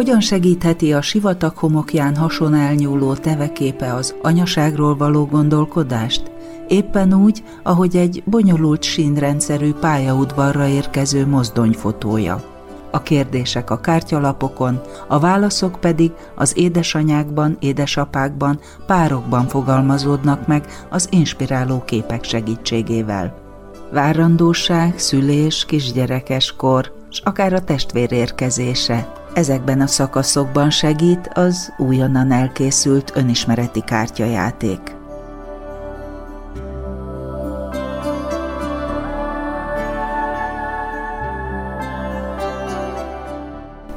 Hogyan segítheti a sivatag homokján hason elnyúló teveképe az anyaságról való gondolkodást? Éppen úgy, ahogy egy bonyolult sínrendszerű pályaudvarra érkező mozdonyfotója. A kérdések a kártyalapokon, a válaszok pedig az édesanyákban, édesapákban, párokban fogalmazódnak meg az inspiráló képek segítségével. Várandóság, szülés, kisgyerekeskor, s akár a testvér érkezése, Ezekben a szakaszokban segít az újonnan elkészült önismereti kártyajáték.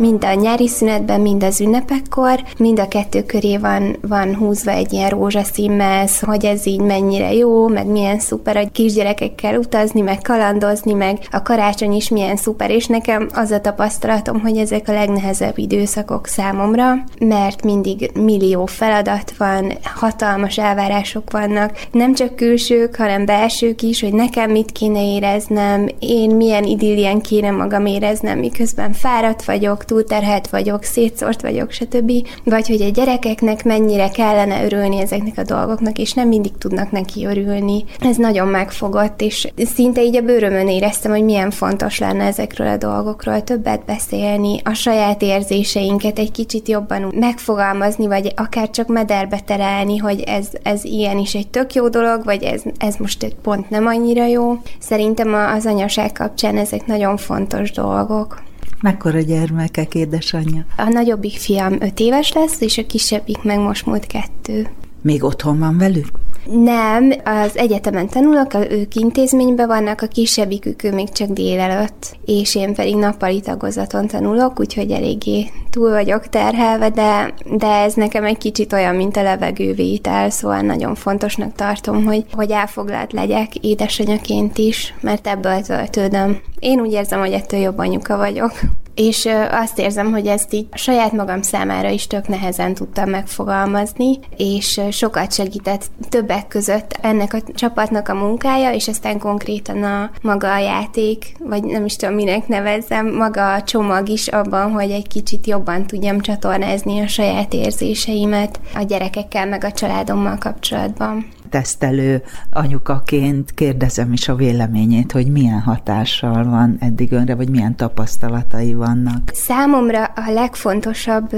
Mind a nyári szünetben, mind az ünnepekkor, mind a kettő köré van, van húzva egy ilyen rózsaszín mez, hogy ez így mennyire jó, meg milyen szuper a kisgyerekekkel utazni, meg kalandozni, meg a karácsony is milyen szuper, és nekem az a tapasztalatom, hogy ezek a legnehezebb időszakok számomra, mert mindig millió feladat van, hatalmas elvárások vannak, nem csak külsők, hanem belsők is, hogy nekem mit kéne éreznem, én milyen idillien kéne magam éreznem, miközben fáradt vagyok, túlterhelt vagyok, szétszórt vagyok, stb. Vagy hogy a gyerekeknek mennyire kellene örülni ezeknek a dolgoknak, és nem mindig tudnak neki örülni. Ez nagyon megfogott, és szinte így a bőrömön éreztem, hogy milyen fontos lenne ezekről a dolgokról többet beszélni, a saját érzéseinket egy kicsit jobban megfogalmazni, vagy akár csak mederbe terelni, hogy ez, ez ilyen is egy tök jó dolog, vagy ez, ez most egy pont nem annyira jó. Szerintem az anyaság kapcsán ezek nagyon fontos dolgok. Mekkora gyermekek, édesanyja? A nagyobbik fiam öt éves lesz, és a kisebbik meg most múlt kettő. Még otthon van velük? Nem, az egyetemen tanulok, ők intézményben vannak, a kisebbikük ő még csak délelőtt, és én pedig nappali tagozaton tanulok, úgyhogy eléggé túl vagyok terhelve, de, de ez nekem egy kicsit olyan, mint a levegővétel, szóval nagyon fontosnak tartom, hogy, hogy elfoglalt legyek édesanyaként is, mert ebből töltődöm. Én úgy érzem, hogy ettől jobb anyuka vagyok és azt érzem, hogy ezt így saját magam számára is tök nehezen tudtam megfogalmazni, és sokat segített többek között ennek a csapatnak a munkája, és aztán konkrétan a maga a játék, vagy nem is tudom, minek nevezzem, maga a csomag is abban, hogy egy kicsit jobban tudjam csatornázni a saját érzéseimet a gyerekekkel, meg a családommal kapcsolatban tesztelő anyukaként kérdezem is a véleményét, hogy milyen hatással van eddig önre, vagy milyen tapasztalatai vannak. Számomra a legfontosabb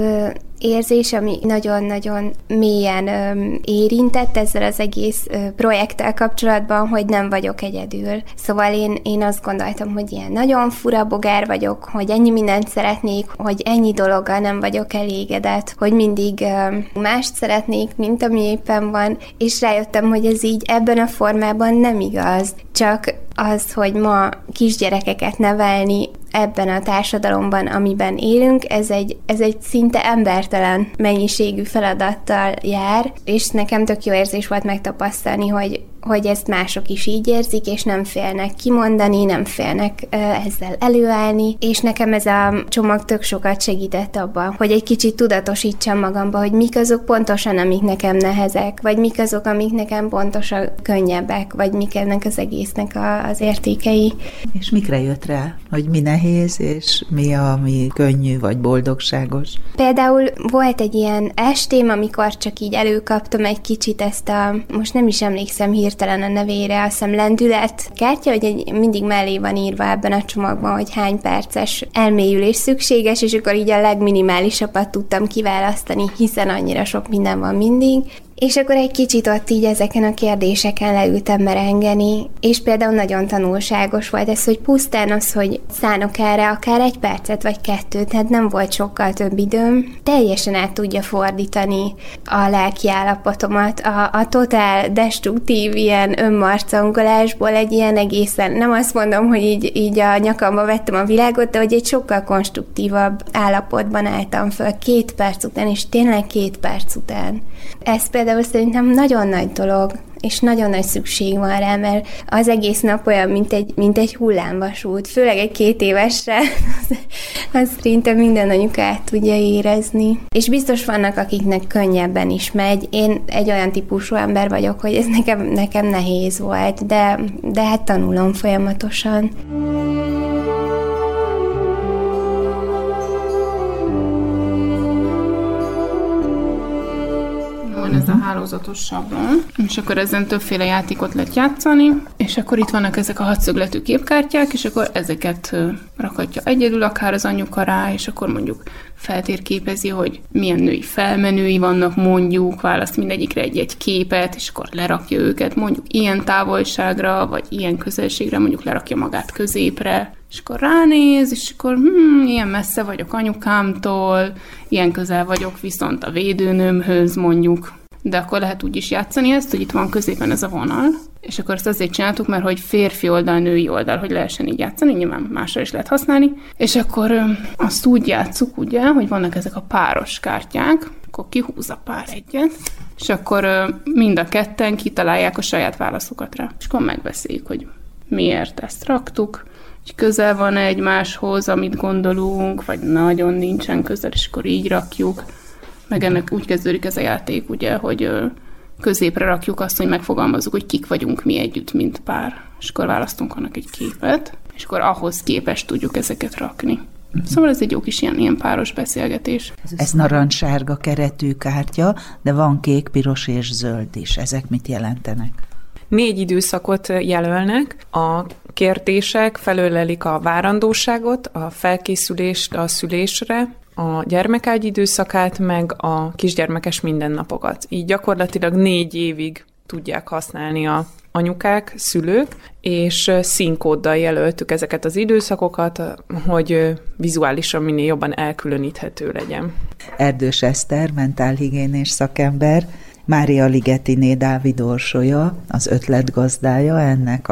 érzés, ami nagyon-nagyon mélyen ö, érintett ezzel az egész ö, projekttel kapcsolatban, hogy nem vagyok egyedül. Szóval én, én azt gondoltam, hogy ilyen nagyon fura bogár vagyok, hogy ennyi mindent szeretnék, hogy ennyi dologgal nem vagyok elégedett, hogy mindig ö, mást szeretnék, mint ami éppen van, és rájöttem, hogy ez így ebben a formában nem igaz. Csak az, hogy ma kisgyerekeket nevelni ebben a társadalomban, amiben élünk, ez egy, ez egy szinte embertelen mennyiségű feladattal jár, és nekem tök jó érzés volt megtapasztalni, hogy hogy ezt mások is így érzik, és nem félnek kimondani, nem félnek ezzel előállni, és nekem ez a csomag tök sokat segített abban, hogy egy kicsit tudatosítsam magamba, hogy mik azok pontosan, amik nekem nehezek, vagy mik azok, amik nekem pontosan könnyebbek, vagy mik ennek az egésznek a, az értékei. És mikre jött rá, hogy mi nehéz, és mi a, ami könnyű, vagy boldogságos? Például volt egy ilyen estém, amikor csak így előkaptam egy kicsit ezt a, most nem is emlékszem hirtelen a nevére, azt hiszem lendület kártya, hogy egy, mindig mellé van írva ebben a csomagban, hogy hány perces elmélyülés szükséges, és akkor így a legminimálisabbat tudtam kiválasztani, hiszen annyira sok minden van mindig, és akkor egy kicsit ott így ezeken a kérdéseken leültem merengeni, és például nagyon tanulságos volt ez, hogy pusztán az, hogy szánok erre akár egy percet vagy kettőt, tehát nem volt sokkal több időm, teljesen át tudja fordítani a lelki állapotomat, a, a totál destruktív ilyen önmarcangolásból egy ilyen egészen, nem azt mondom, hogy így, így a nyakamba vettem a világot, de hogy egy sokkal konstruktívabb állapotban álltam föl két perc után, és tényleg két perc után. Ez például például szerintem nagyon nagy dolog, és nagyon nagy szükség van rá, mert az egész nap olyan, mint egy, mint egy hullámvasút, főleg egy két évesre, az, az szerintem minden anyuka át tudja érezni. És biztos vannak, akiknek könnyebben is megy. Én egy olyan típusú ember vagyok, hogy ez nekem, nekem nehéz volt, de, de hát tanulom folyamatosan. ez a hálózatos sablon, és akkor ezen többféle játékot lehet játszani, és akkor itt vannak ezek a hatszögletű képkártyák, és akkor ezeket rakhatja egyedül akár az anyuka rá, és akkor mondjuk feltérképezi, hogy milyen női felmenői vannak, mondjuk, választ mindegyikre egy-egy képet, és akkor lerakja őket mondjuk ilyen távolságra, vagy ilyen közelségre, mondjuk lerakja magát középre, és akkor ránéz, és akkor hmm, ilyen messze vagyok anyukámtól, ilyen közel vagyok viszont a védőnőmhöz mondjuk. De akkor lehet úgy is játszani ezt, hogy itt van középen ez a vonal, és akkor ezt azért csináltuk, mert hogy férfi oldal, női oldal, hogy lehessen így játszani, nyilván másra is lehet használni, és akkor azt úgy játszuk, ugye, hogy vannak ezek a páros kártyák, akkor kihúz a pár egyet, és akkor mind a ketten kitalálják a saját válaszokat rá. És akkor megbeszéljük, hogy miért ezt raktuk, hogy közel van egymáshoz, amit gondolunk, vagy nagyon nincsen közel, és akkor így rakjuk. Meg ennek úgy kezdődik ez a játék, ugye, hogy középre rakjuk azt, hogy megfogalmazzuk, hogy kik vagyunk mi együtt, mint pár. És akkor választunk annak egy képet, és akkor ahhoz képest tudjuk ezeket rakni. Szóval ez egy jó kis ilyen, ilyen páros beszélgetés. Ez narancssárga keretű kártya, de van kék, piros és zöld is. Ezek mit jelentenek? Négy időszakot jelölnek. A kérdések felölelik a várandóságot, a felkészülést a szülésre, a gyermekágy időszakát, meg a kisgyermekes mindennapokat. Így gyakorlatilag négy évig tudják használni a anyukák, szülők, és színkóddal jelöltük ezeket az időszakokat, hogy vizuálisan minél jobban elkülöníthető legyen. Erdős Eszter, mentálhigiénés szakember, Mária Ligetiné Dávid Orsolya, az ötletgazdája ennek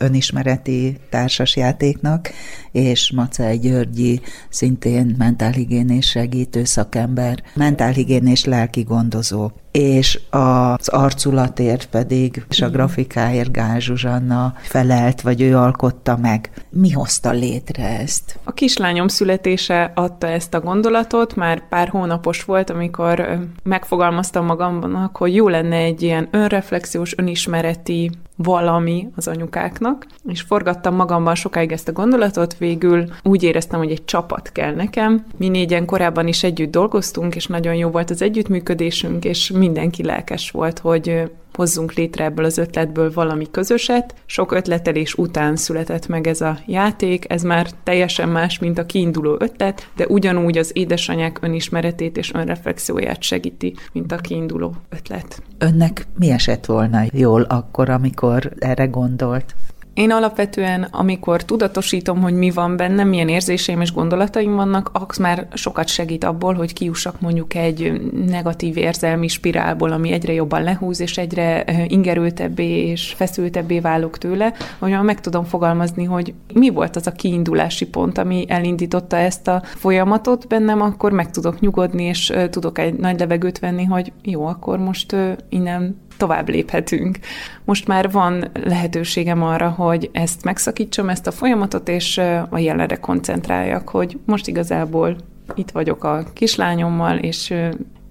önismereti társasjátéknak, és Macei Györgyi, szintén mentálhigiénés segítő szakember, mentálhigiénés lelki gondozó és az arculatért pedig, és a grafikáért Gál Zsuzsanna felelt, vagy ő alkotta meg. Mi hozta létre ezt? A kislányom születése adta ezt a gondolatot, már pár hónapos volt, amikor megfogalmaztam magamban, hogy jó lenne egy ilyen önreflexiós, önismereti valami az anyukáknak, és forgattam magamban sokáig ezt a gondolatot, végül úgy éreztem, hogy egy csapat kell nekem. Mi négyen korábban is együtt dolgoztunk, és nagyon jó volt az együttműködésünk, és mindenki lelkes volt, hogy hozzunk létre ebből az ötletből valami közöset. Sok ötletelés után született meg ez a játék, ez már teljesen más, mint a kiinduló ötlet, de ugyanúgy az édesanyák önismeretét és önreflexióját segíti, mint a kiinduló ötlet. Önnek mi esett volna jól akkor, amikor erre gondolt? Én alapvetően, amikor tudatosítom, hogy mi van bennem, milyen érzéseim és gondolataim vannak, az már sokat segít abból, hogy kiussak mondjuk egy negatív érzelmi spirálból, ami egyre jobban lehúz, és egyre ingerültebbé és feszültebbé válok tőle, hogy meg tudom fogalmazni, hogy mi volt az a kiindulási pont, ami elindította ezt a folyamatot bennem, akkor meg tudok nyugodni, és tudok egy nagy levegőt venni, hogy jó, akkor most innen tovább léphetünk. Most már van lehetőségem arra, hogy ezt megszakítsam, ezt a folyamatot, és a jelenre koncentráljak, hogy most igazából itt vagyok a kislányommal, és,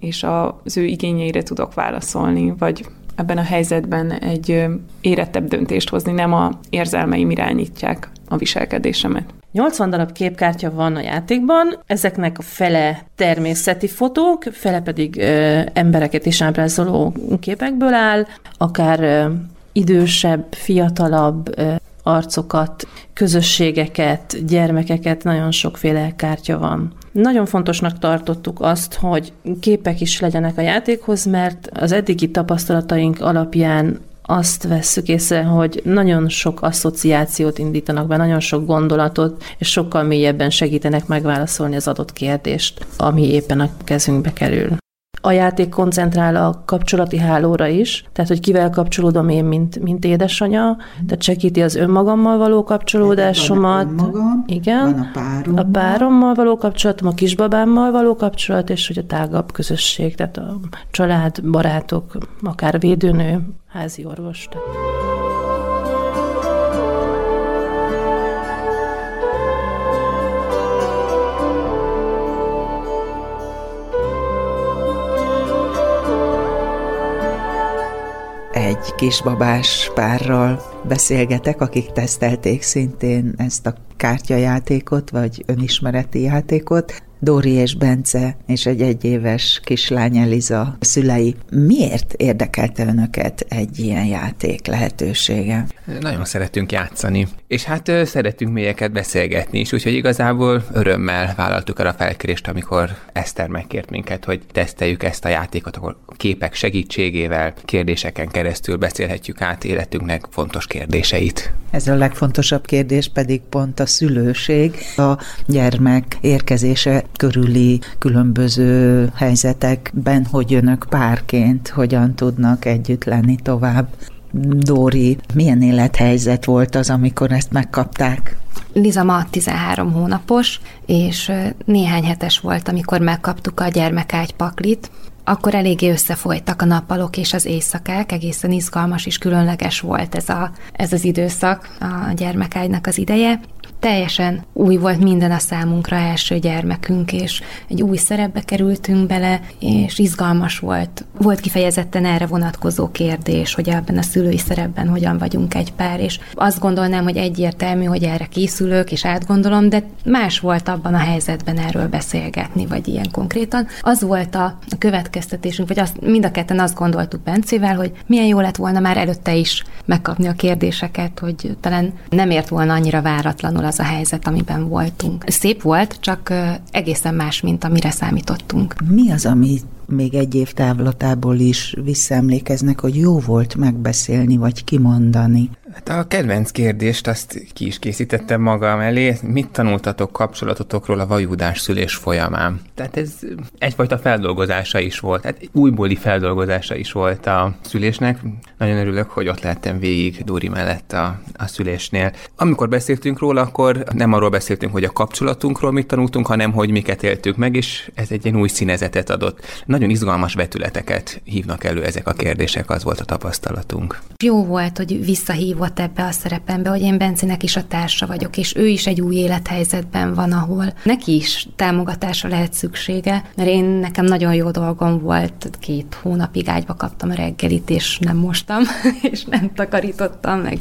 és az ő igényeire tudok válaszolni, vagy ebben a helyzetben egy érettebb döntést hozni, nem a érzelmeim irányítják a viselkedésemet. 80 darab képkártya van a játékban, ezeknek a fele természeti fotók, fele pedig ö, embereket is ábrázoló képekből áll, akár ö, idősebb, fiatalabb ö, arcokat, közösségeket, gyermekeket, nagyon sokféle kártya van. Nagyon fontosnak tartottuk azt, hogy képek is legyenek a játékhoz, mert az eddigi tapasztalataink alapján azt vesszük észre, hogy nagyon sok asszociációt indítanak be, nagyon sok gondolatot, és sokkal mélyebben segítenek megválaszolni az adott kérdést, ami éppen a kezünkbe kerül. A játék koncentrál a kapcsolati hálóra is, tehát hogy kivel kapcsolódom én, mint, mint édesanyja, tehát segíti az önmagammal való kapcsolódásomat. Van önmagam, igen, van a párommal. a párommal való kapcsolatom, a kisbabámmal való kapcsolat, és hogy a tágabb közösség, tehát a család, barátok, akár védőnő, házi orvos. Tehát. Egy kisbabás párral beszélgetek, akik tesztelték szintén ezt a kártyajátékot, vagy önismereti játékot. Dóri és Bence és egy egyéves kislány Eliza szülei. Miért érdekelte önöket egy ilyen játék lehetősége? Nagyon szeretünk játszani, és hát szeretünk mélyeket beszélgetni is, úgyhogy igazából örömmel vállaltuk el a felkérést, amikor Eszter megkért minket, hogy teszteljük ezt a játékot, ahol képek segítségével, kérdéseken keresztül beszélhetjük át életünknek fontos kérdéseit. Ez a legfontosabb kérdés pedig pont a szülőség, a gyermek érkezése körüli különböző helyzetekben, hogy önök párként hogyan tudnak együtt lenni tovább. Dóri, milyen élethelyzet volt az, amikor ezt megkapták? Liza ma 13 hónapos, és néhány hetes volt, amikor megkaptuk a gyermekágy paklit, akkor eléggé összefolytak a nappalok és az éjszakák, egészen izgalmas és különleges volt ez, a, ez az időszak, a gyermekágynak az ideje, teljesen új volt minden a számunkra első gyermekünk, és egy új szerepbe kerültünk bele, és izgalmas volt. Volt kifejezetten erre vonatkozó kérdés, hogy ebben a szülői szerepben hogyan vagyunk egy pár, és azt gondolnám, hogy egyértelmű, hogy erre készülök, és átgondolom, de más volt abban a helyzetben erről beszélgetni, vagy ilyen konkrétan. Az volt a, következtetésünk, vagy azt, mind a ketten azt gondoltuk Bencével, hogy milyen jó lett volna már előtte is megkapni a kérdéseket, hogy talán nem ért volna annyira váratlanul az a helyzet, amiben voltunk. Szép volt, csak egészen más, mint amire számítottunk. Mi az, ami még egy év távlatából is visszaemlékeznek, hogy jó volt megbeszélni vagy kimondani? Hát a kedvenc kérdést azt ki is készítettem magam elé. Mit tanultatok kapcsolatotokról a vajúdás szülés folyamán? Tehát ez egyfajta feldolgozása is volt, hát újbóli feldolgozása is volt a szülésnek. Nagyon örülök, hogy ott lettem végig Dóri mellett a, a szülésnél. Amikor beszéltünk róla, akkor nem arról beszéltünk, hogy a kapcsolatunkról mit tanultunk, hanem hogy miket éltük meg, és ez egy ilyen új színezetet adott. Nagyon izgalmas vetületeket hívnak elő ezek a kérdések, az volt a tapasztalatunk. Jó volt, hogy visszahív hívott ebbe a szerepembe, hogy én Bencinek is a társa vagyok, és ő is egy új élethelyzetben van, ahol neki is támogatásra lehet szüksége, mert én nekem nagyon jó dolgom volt, két hónapig ágyba kaptam a reggelit, és nem mostam, és nem takarítottam, meg,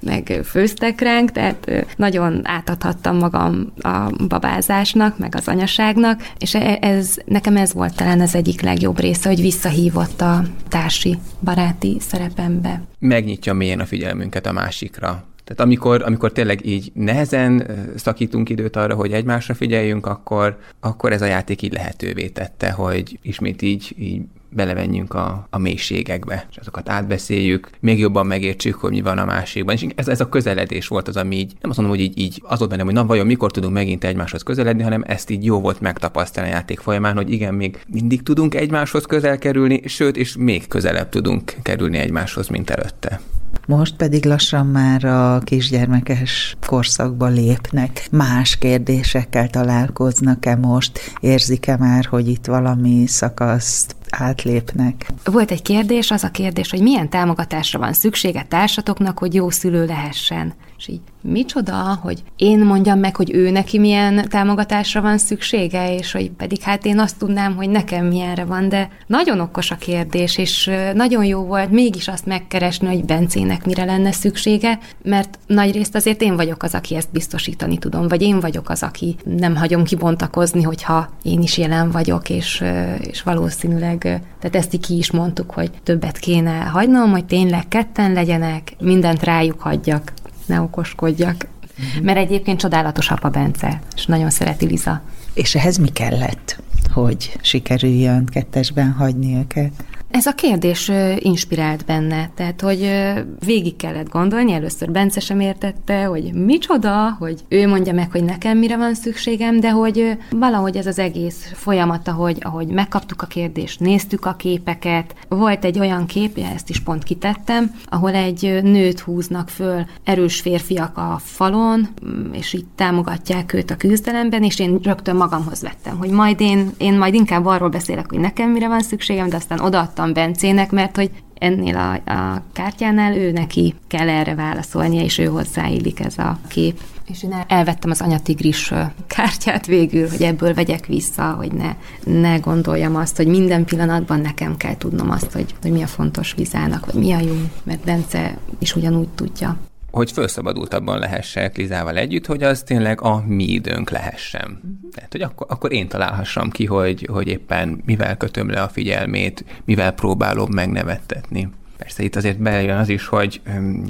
meg főztek ránk, tehát nagyon átadhattam magam a babázásnak, meg az anyaságnak, és e, ez, nekem ez volt talán az egyik legjobb része, hogy visszahívott a társi, baráti szerepembe. Megnyitja mélyen a figyelmünket a másikra. Tehát amikor, amikor tényleg így nehezen szakítunk időt arra, hogy egymásra figyeljünk, akkor, akkor ez a játék így lehetővé tette, hogy ismét így, így belevenjünk a, a mélységekbe, és azokat átbeszéljük, még jobban megértsük, hogy mi van a másikban. És ez, ez a közeledés volt az, ami így, nem azt mondom, hogy így, így az volt bennem, hogy na vajon mikor tudunk megint egymáshoz közeledni, hanem ezt így jó volt megtapasztalni a játék folyamán, hogy igen, még mindig tudunk egymáshoz közel kerülni, sőt, és még közelebb tudunk kerülni egymáshoz, mint előtte. Most pedig lassan már a kisgyermekes korszakba lépnek. Más kérdésekkel találkoznak-e most? Érzik-e már, hogy itt valami szakaszt átlépnek. Volt egy kérdés, az a kérdés, hogy milyen támogatásra van szüksége társatoknak, hogy jó szülő lehessen. És így micsoda, hogy én mondjam meg, hogy ő neki milyen támogatásra van szüksége, és hogy pedig hát én azt tudnám, hogy nekem milyenre van, de nagyon okos a kérdés, és nagyon jó volt mégis azt megkeresni, hogy Bencének mire lenne szüksége, mert nagyrészt azért én vagyok az, aki ezt biztosítani tudom, vagy én vagyok az, aki nem hagyom kibontakozni, hogyha én is jelen vagyok, és, és valószínűleg, tehát ezt ki is mondtuk, hogy többet kéne hagynom, hogy tényleg ketten legyenek, mindent rájuk hagyjak, ne okoskodjak. Uh-huh. Mert egyébként csodálatos apa Bence, és nagyon szereti Liza. És ehhez mi kellett, hogy sikerüljön kettesben hagyni őket? Ez a kérdés inspirált benne, tehát hogy végig kellett gondolni, először Bence sem értette, hogy micsoda, hogy ő mondja meg, hogy nekem mire van szükségem, de hogy valahogy ez az egész folyamat, ahogy, ahogy megkaptuk a kérdést, néztük a képeket, volt egy olyan kép, ezt is pont kitettem, ahol egy nőt húznak föl erős férfiak a falon, és így támogatják őt a küzdelemben, és én rögtön magamhoz vettem, hogy majd én, én majd inkább arról beszélek, hogy nekem mire van szükségem, de aztán odaadtam Bencének, mert hogy ennél a, a kártyánál ő neki kell erre válaszolnia, és ő hozzáillik ez a kép. És én elvettem az anyatigris kártyát végül, hogy ebből vegyek vissza, hogy ne, ne gondoljam azt, hogy minden pillanatban nekem kell tudnom azt, hogy, hogy mi a fontos vizának, vagy mi a jó, mert Bence is ugyanúgy tudja hogy felszabadultabban lehessek Lizával együtt, hogy az tényleg a mi időnk lehessen. Tehát, hogy akkor, akkor én találhassam ki, hogy, hogy éppen mivel kötöm le a figyelmét, mivel próbálom megnevettetni. Persze itt azért bejön az is, hogy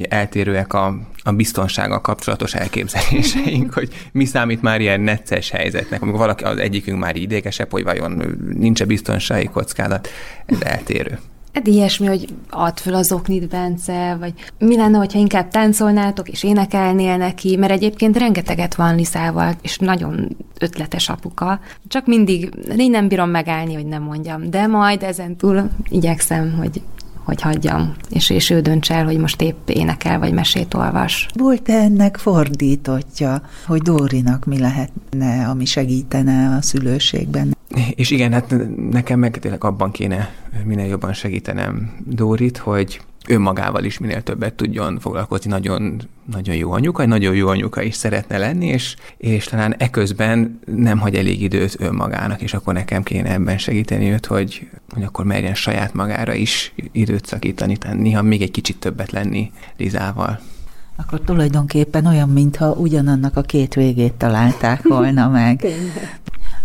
eltérőek a, a biztonsággal kapcsolatos elképzeléseink, hogy mi számít már ilyen necces helyzetnek, amikor valaki az egyikünk már idégesebb, hogy vajon nincs-e biztonsági kockázat, ez eltérő. Hát ilyesmi, hogy add föl az oknit, Bence, vagy mi lenne, hogyha inkább táncolnátok és énekelnél neki, mert egyébként rengeteget van Liszával, és nagyon ötletes apuka. Csak mindig, én nem bírom megállni, hogy nem mondjam, de majd ezen túl igyekszem, hogy hogy hagyjam, és, és ő dönts el, hogy most épp énekel, vagy mesét olvas. Volt-e ennek fordítottja, hogy Dórinak mi lehetne, ami segítene a szülőségben? És igen, hát nekem meg tényleg abban kéne minél jobban segítenem Dórit, hogy önmagával is minél többet tudjon foglalkozni, nagyon, nagyon jó anyuka, egy nagyon jó anyuka is szeretne lenni, és, és talán eközben nem hagy elég időt önmagának, és akkor nekem kéne ebben segíteni őt, hogy, hogy akkor merjen saját magára is időt szakítani, tehát néha még egy kicsit többet lenni Lizával. Akkor tulajdonképpen olyan, mintha ugyanannak a két végét találták volna meg.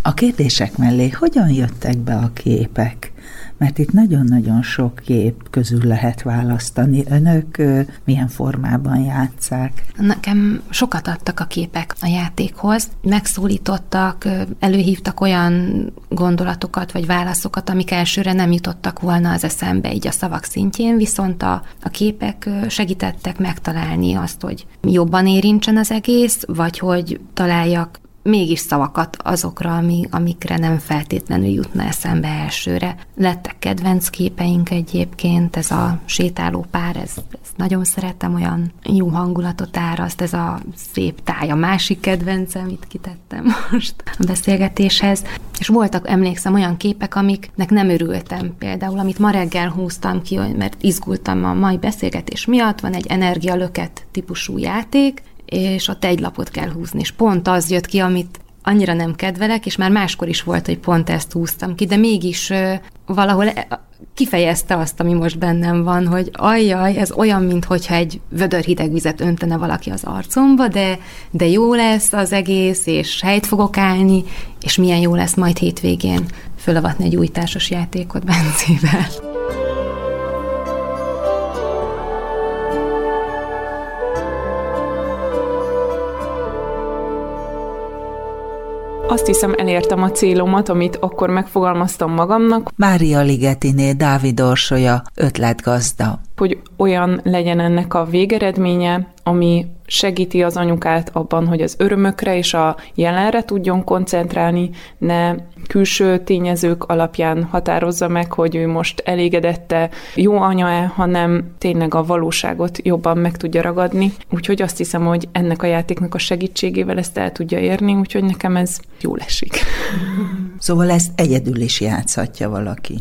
A kérdések mellé hogyan jöttek be a képek? Mert itt nagyon-nagyon sok kép közül lehet választani. Önök milyen formában játszák? Nekem sokat adtak a képek a játékhoz. Megszólítottak, előhívtak olyan gondolatokat vagy válaszokat, amik elsőre nem jutottak volna az eszembe így a szavak szintjén, viszont a, a képek segítettek megtalálni azt, hogy jobban érintsen az egész, vagy hogy találjak mégis szavakat azokra, ami, amikre nem feltétlenül jutna eszembe elsőre. Lettek kedvenc képeink egyébként, ez a sétáló pár, ez, ez nagyon szeretem, olyan jó hangulatot áraszt, ez a szép táj, a másik kedvencem, amit kitettem most a beszélgetéshez. És voltak, emlékszem, olyan képek, amiknek nem örültem. Például, amit ma reggel húztam ki, mert izgultam a mai beszélgetés miatt, van egy energialöket típusú játék, és ott egy lapot kell húzni, és pont az jött ki, amit annyira nem kedvelek, és már máskor is volt, hogy pont ezt húztam ki, de mégis valahol e, kifejezte azt, ami most bennem van, hogy ajjaj, ez olyan, mintha egy vödör hideg vizet öntene valaki az arcomba, de, de jó lesz az egész, és helyt fogok állni, és milyen jó lesz majd hétvégén fölavatni egy új társas játékot Bencével. Azt hiszem elértem a célomat, amit akkor megfogalmaztam magamnak. Mária Ligetiné Dávid Orsolya, ötletgazda. Hogy olyan legyen ennek a végeredménye, ami segíti az anyukát abban, hogy az örömökre és a jelenre tudjon koncentrálni, ne külső tényezők alapján határozza meg, hogy ő most elégedette, jó anya-e, hanem tényleg a valóságot jobban meg tudja ragadni. Úgyhogy azt hiszem, hogy ennek a játéknak a segítségével ezt el tudja érni, úgyhogy nekem ez jól esik. Szóval ezt egyedül is játszhatja valaki.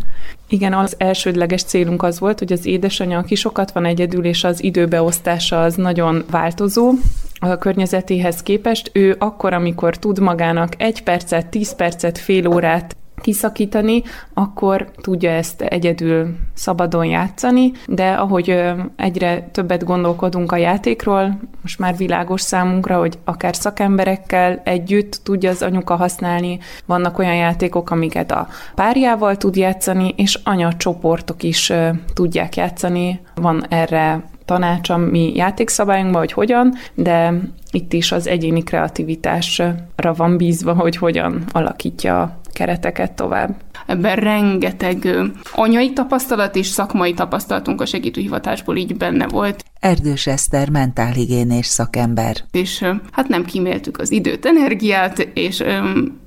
Igen, az elsődleges célunk az volt, hogy az édesanyja, aki sokat van egyedül, és az időbeosztása az nagyon változó, a környezetéhez képest, ő akkor, amikor tud magának egy percet, tíz percet, fél órát kiszakítani, akkor tudja ezt egyedül szabadon játszani, de ahogy egyre többet gondolkodunk a játékról, most már világos számunkra, hogy akár szakemberekkel együtt tudja az anyuka használni, vannak olyan játékok, amiket a párjával tud játszani, és anya csoportok is tudják játszani, van erre tanács a mi játékszabályunkban, hogy hogyan, de itt is az egyéni kreativitásra van bízva, hogy hogyan alakítja kereteket tovább. ebben rengeteg anyai tapasztalat és szakmai tapasztalatunk a segítőhivatásból így benne volt. Erdős Eszter mentálhigiénés szakember. És hát nem kíméltük az időt, energiát, és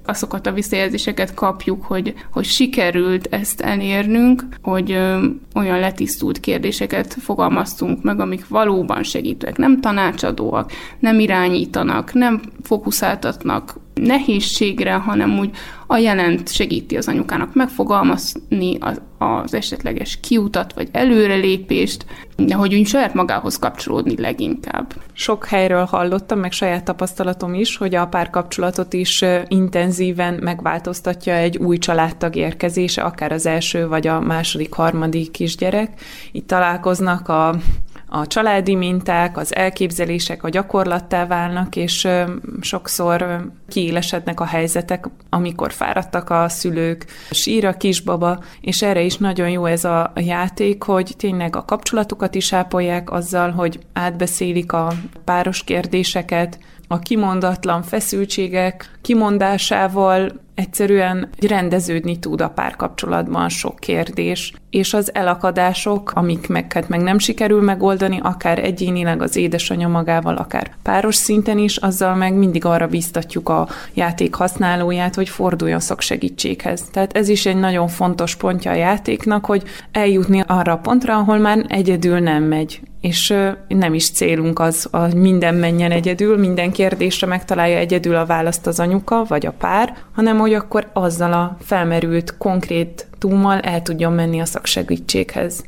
azokat a visszajelzéseket kapjuk, hogy, hogy sikerült ezt elérnünk, hogy ö, olyan letisztult kérdéseket fogalmaztunk meg, amik valóban segítőek, nem tanácsadóak, nem irányítanak, nem fókuszáltatnak nehézségre, hanem úgy a jelent segíti az anyukának megfogalmazni az, az esetleges kiutat vagy előrelépést, de hogy úgy saját magához kapcsolódni leginkább. Sok helyről hallottam, meg saját tapasztalatom is, hogy a párkapcsolatot is intenzíven megváltoztatja egy új családtag érkezése, akár az első vagy a második, harmadik kisgyerek. Itt találkoznak a a családi minták, az elképzelések a gyakorlattá válnak, és sokszor kiélesednek a helyzetek, amikor fáradtak a szülők, sír a kisbaba, és erre is nagyon jó ez a játék, hogy tényleg a kapcsolatukat is ápolják azzal, hogy átbeszélik a páros kérdéseket, a kimondatlan feszültségek kimondásával egyszerűen rendeződni tud a párkapcsolatban sok kérdés, és az elakadások, amik meg, hát meg nem sikerül megoldani, akár egyénileg az édesanyja magával, akár páros szinten is, azzal meg mindig arra biztatjuk a játék használóját, hogy forduljon szaksegítséghez. Tehát ez is egy nagyon fontos pontja a játéknak, hogy eljutni arra a pontra, ahol már egyedül nem megy és nem is célunk az, hogy minden menjen egyedül, minden kérdésre megtalálja egyedül a választ az anyuka vagy a pár, hanem hogy akkor azzal a felmerült konkrét túlmal el tudjon menni a szaksegítséghez.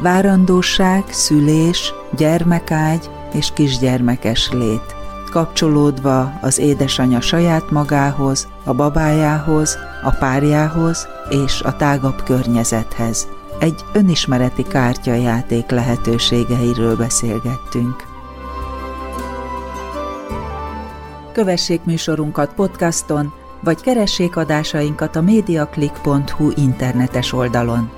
Várandóság, szülés, gyermekágy, és kisgyermekes lét, kapcsolódva az édesanyja saját magához, a babájához, a párjához és a tágabb környezethez. Egy önismereti kártyajáték lehetőségeiről beszélgettünk. Kövessék műsorunkat podcaston, vagy keressék adásainkat a mediaclick.hu internetes oldalon.